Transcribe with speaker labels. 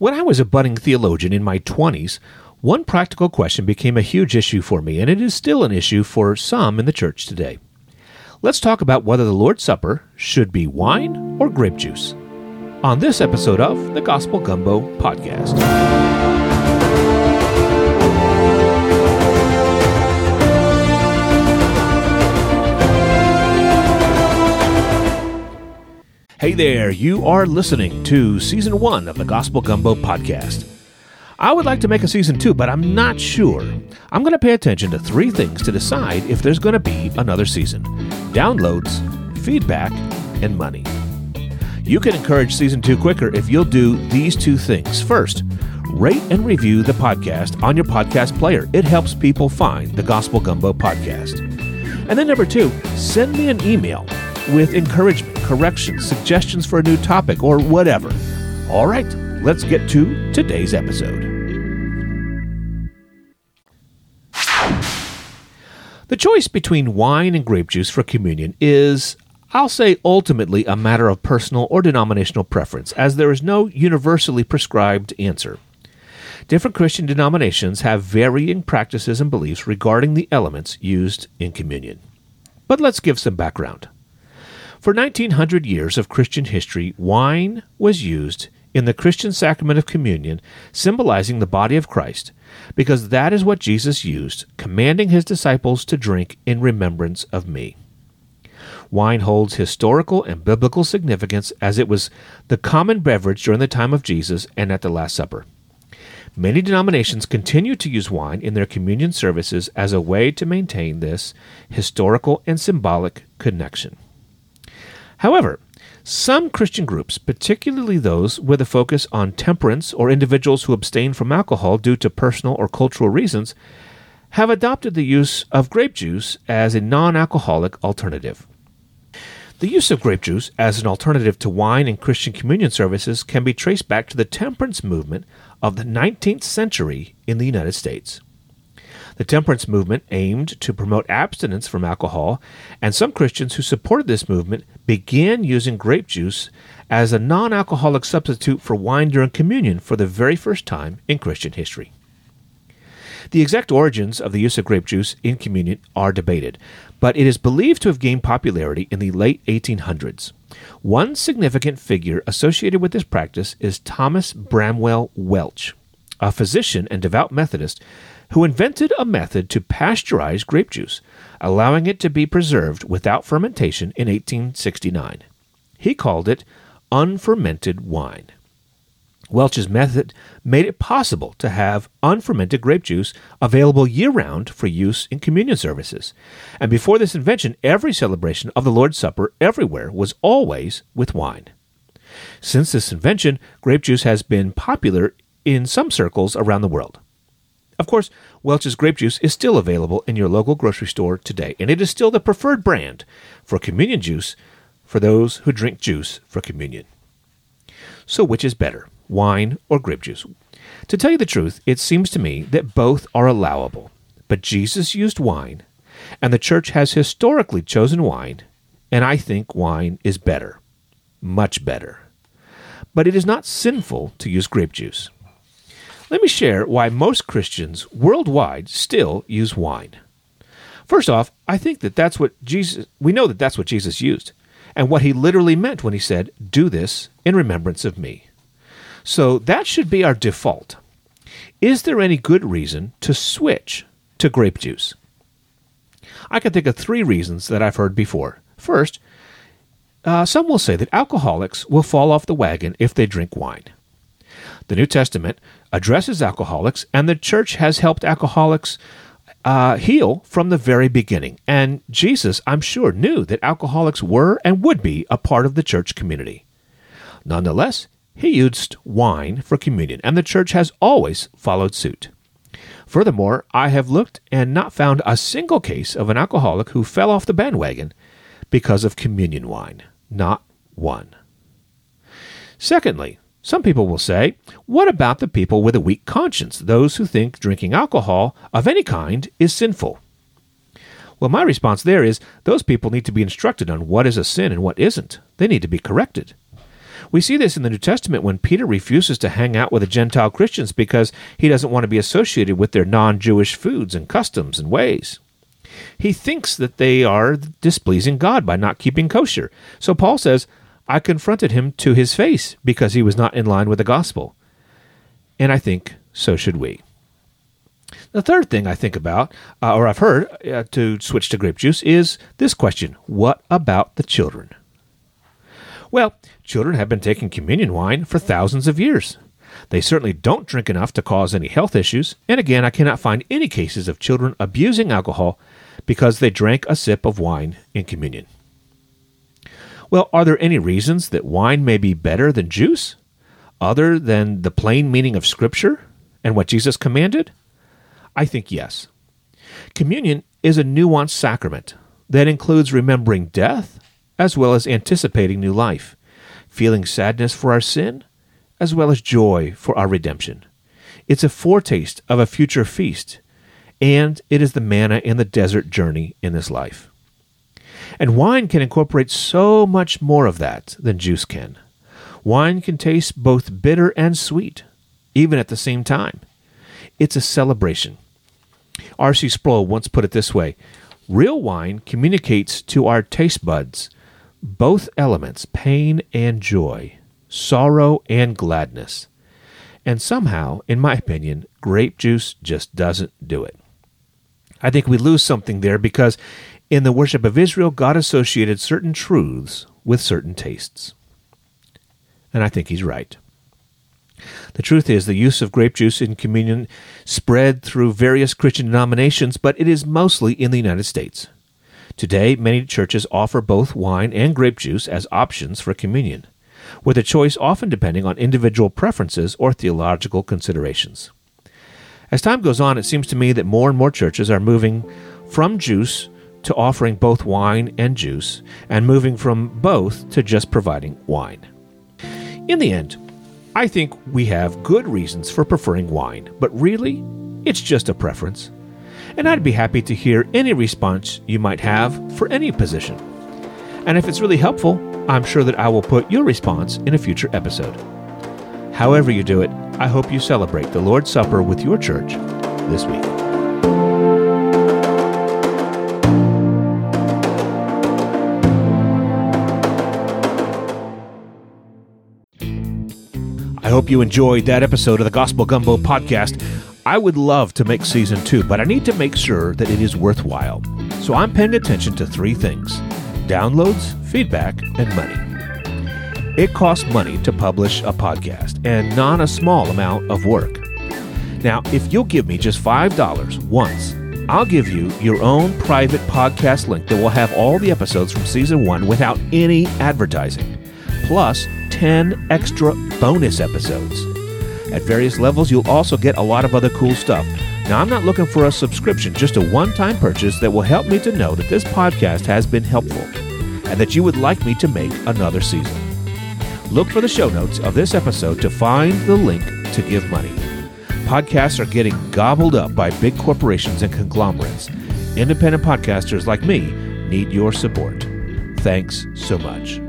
Speaker 1: When I was a budding theologian in my 20s, one practical question became a huge issue for me, and it is still an issue for some in the church today. Let's talk about whether the Lord's Supper should be wine or grape juice. On this episode of the Gospel Gumbo Podcast. Hey there, you are listening to season one of the Gospel Gumbo podcast. I would like to make a season two, but I'm not sure. I'm going to pay attention to three things to decide if there's going to be another season downloads, feedback, and money. You can encourage season two quicker if you'll do these two things. First, rate and review the podcast on your podcast player. It helps people find the Gospel Gumbo podcast. And then, number two, send me an email with encouragement, corrections, suggestions for a new topic, or whatever. All right, let's get to today's episode. The choice between wine and grape juice for communion is, I'll say, ultimately a matter of personal or denominational preference, as there is no universally prescribed answer. Different Christian denominations have varying practices and beliefs regarding the elements used in communion. But let's give some background. For 1900 years of Christian history, wine was used in the Christian sacrament of communion, symbolizing the body of Christ, because that is what Jesus used, commanding his disciples to drink in remembrance of me. Wine holds historical and biblical significance as it was the common beverage during the time of Jesus and at the Last Supper. Many denominations continue to use wine in their communion services as a way to maintain this historical and symbolic connection. However, some Christian groups, particularly those with a focus on temperance or individuals who abstain from alcohol due to personal or cultural reasons, have adopted the use of grape juice as a non alcoholic alternative. The use of grape juice as an alternative to wine in Christian communion services can be traced back to the temperance movement of the 19th century in the United States. The temperance movement aimed to promote abstinence from alcohol, and some Christians who supported this movement began using grape juice as a non alcoholic substitute for wine during communion for the very first time in Christian history. The exact origins of the use of grape juice in communion are debated, but it is believed to have gained popularity in the late 1800s. One significant figure associated with this practice is Thomas Bramwell Welch, a physician and devout Methodist who invented a method to pasteurize grape juice, allowing it to be preserved without fermentation in 1869. He called it unfermented wine. Welch's method made it possible to have unfermented grape juice available year round for use in communion services. And before this invention, every celebration of the Lord's Supper everywhere was always with wine. Since this invention, grape juice has been popular in some circles around the world. Of course, Welch's grape juice is still available in your local grocery store today, and it is still the preferred brand for communion juice for those who drink juice for communion. So, which is better, wine or grape juice? To tell you the truth, it seems to me that both are allowable, but Jesus used wine, and the church has historically chosen wine, and I think wine is better, much better. But it is not sinful to use grape juice. Let me share why most Christians worldwide still use wine. First off, I think that that's what Jesus, we know that that's what Jesus used and what he literally meant when he said, Do this in remembrance of me. So that should be our default. Is there any good reason to switch to grape juice? I can think of three reasons that I've heard before. First, uh, some will say that alcoholics will fall off the wagon if they drink wine. The New Testament addresses alcoholics, and the church has helped alcoholics uh, heal from the very beginning. And Jesus, I'm sure, knew that alcoholics were and would be a part of the church community. Nonetheless, he used wine for communion, and the church has always followed suit. Furthermore, I have looked and not found a single case of an alcoholic who fell off the bandwagon because of communion wine. Not one. Secondly, some people will say, what about the people with a weak conscience, those who think drinking alcohol of any kind is sinful? Well, my response there is those people need to be instructed on what is a sin and what isn't. They need to be corrected. We see this in the New Testament when Peter refuses to hang out with the Gentile Christians because he doesn't want to be associated with their non Jewish foods and customs and ways. He thinks that they are displeasing God by not keeping kosher. So Paul says, I confronted him to his face because he was not in line with the gospel. And I think so should we. The third thing I think about, uh, or I've heard uh, to switch to grape juice, is this question What about the children? Well, children have been taking communion wine for thousands of years. They certainly don't drink enough to cause any health issues, and again, I cannot find any cases of children abusing alcohol because they drank a sip of wine in communion. Well, are there any reasons that wine may be better than juice, other than the plain meaning of Scripture and what Jesus commanded? I think yes. Communion is a nuanced sacrament that includes remembering death as well as anticipating new life, feeling sadness for our sin as well as joy for our redemption. It's a foretaste of a future feast, and it is the manna in the desert journey in this life. And wine can incorporate so much more of that than juice can. Wine can taste both bitter and sweet, even at the same time. It's a celebration. R.C. Sproul once put it this way Real wine communicates to our taste buds both elements, pain and joy, sorrow and gladness. And somehow, in my opinion, grape juice just doesn't do it. I think we lose something there because in the worship of Israel, God associated certain truths with certain tastes. And I think he's right. The truth is, the use of grape juice in communion spread through various Christian denominations, but it is mostly in the United States. Today, many churches offer both wine and grape juice as options for communion, with a choice often depending on individual preferences or theological considerations. As time goes on, it seems to me that more and more churches are moving from juice to offering both wine and juice, and moving from both to just providing wine. In the end, I think we have good reasons for preferring wine, but really, it's just a preference and I'd be happy to hear any response you might have for any position. And if it's really helpful, I'm sure that I will put your response in a future episode. However, you do it, I hope you celebrate the Lord's Supper with your church this week. I hope you enjoyed that episode of the Gospel Gumbo podcast. I would love to make season two, but I need to make sure that it is worthwhile. So I'm paying attention to three things downloads, feedback, and money. It costs money to publish a podcast, and not a small amount of work. Now, if you'll give me just $5 once, I'll give you your own private podcast link that will have all the episodes from season one without any advertising, plus 10 extra bonus episodes. At various levels, you'll also get a lot of other cool stuff. Now, I'm not looking for a subscription, just a one time purchase that will help me to know that this podcast has been helpful and that you would like me to make another season. Look for the show notes of this episode to find the link to give money. Podcasts are getting gobbled up by big corporations and conglomerates. Independent podcasters like me need your support. Thanks so much.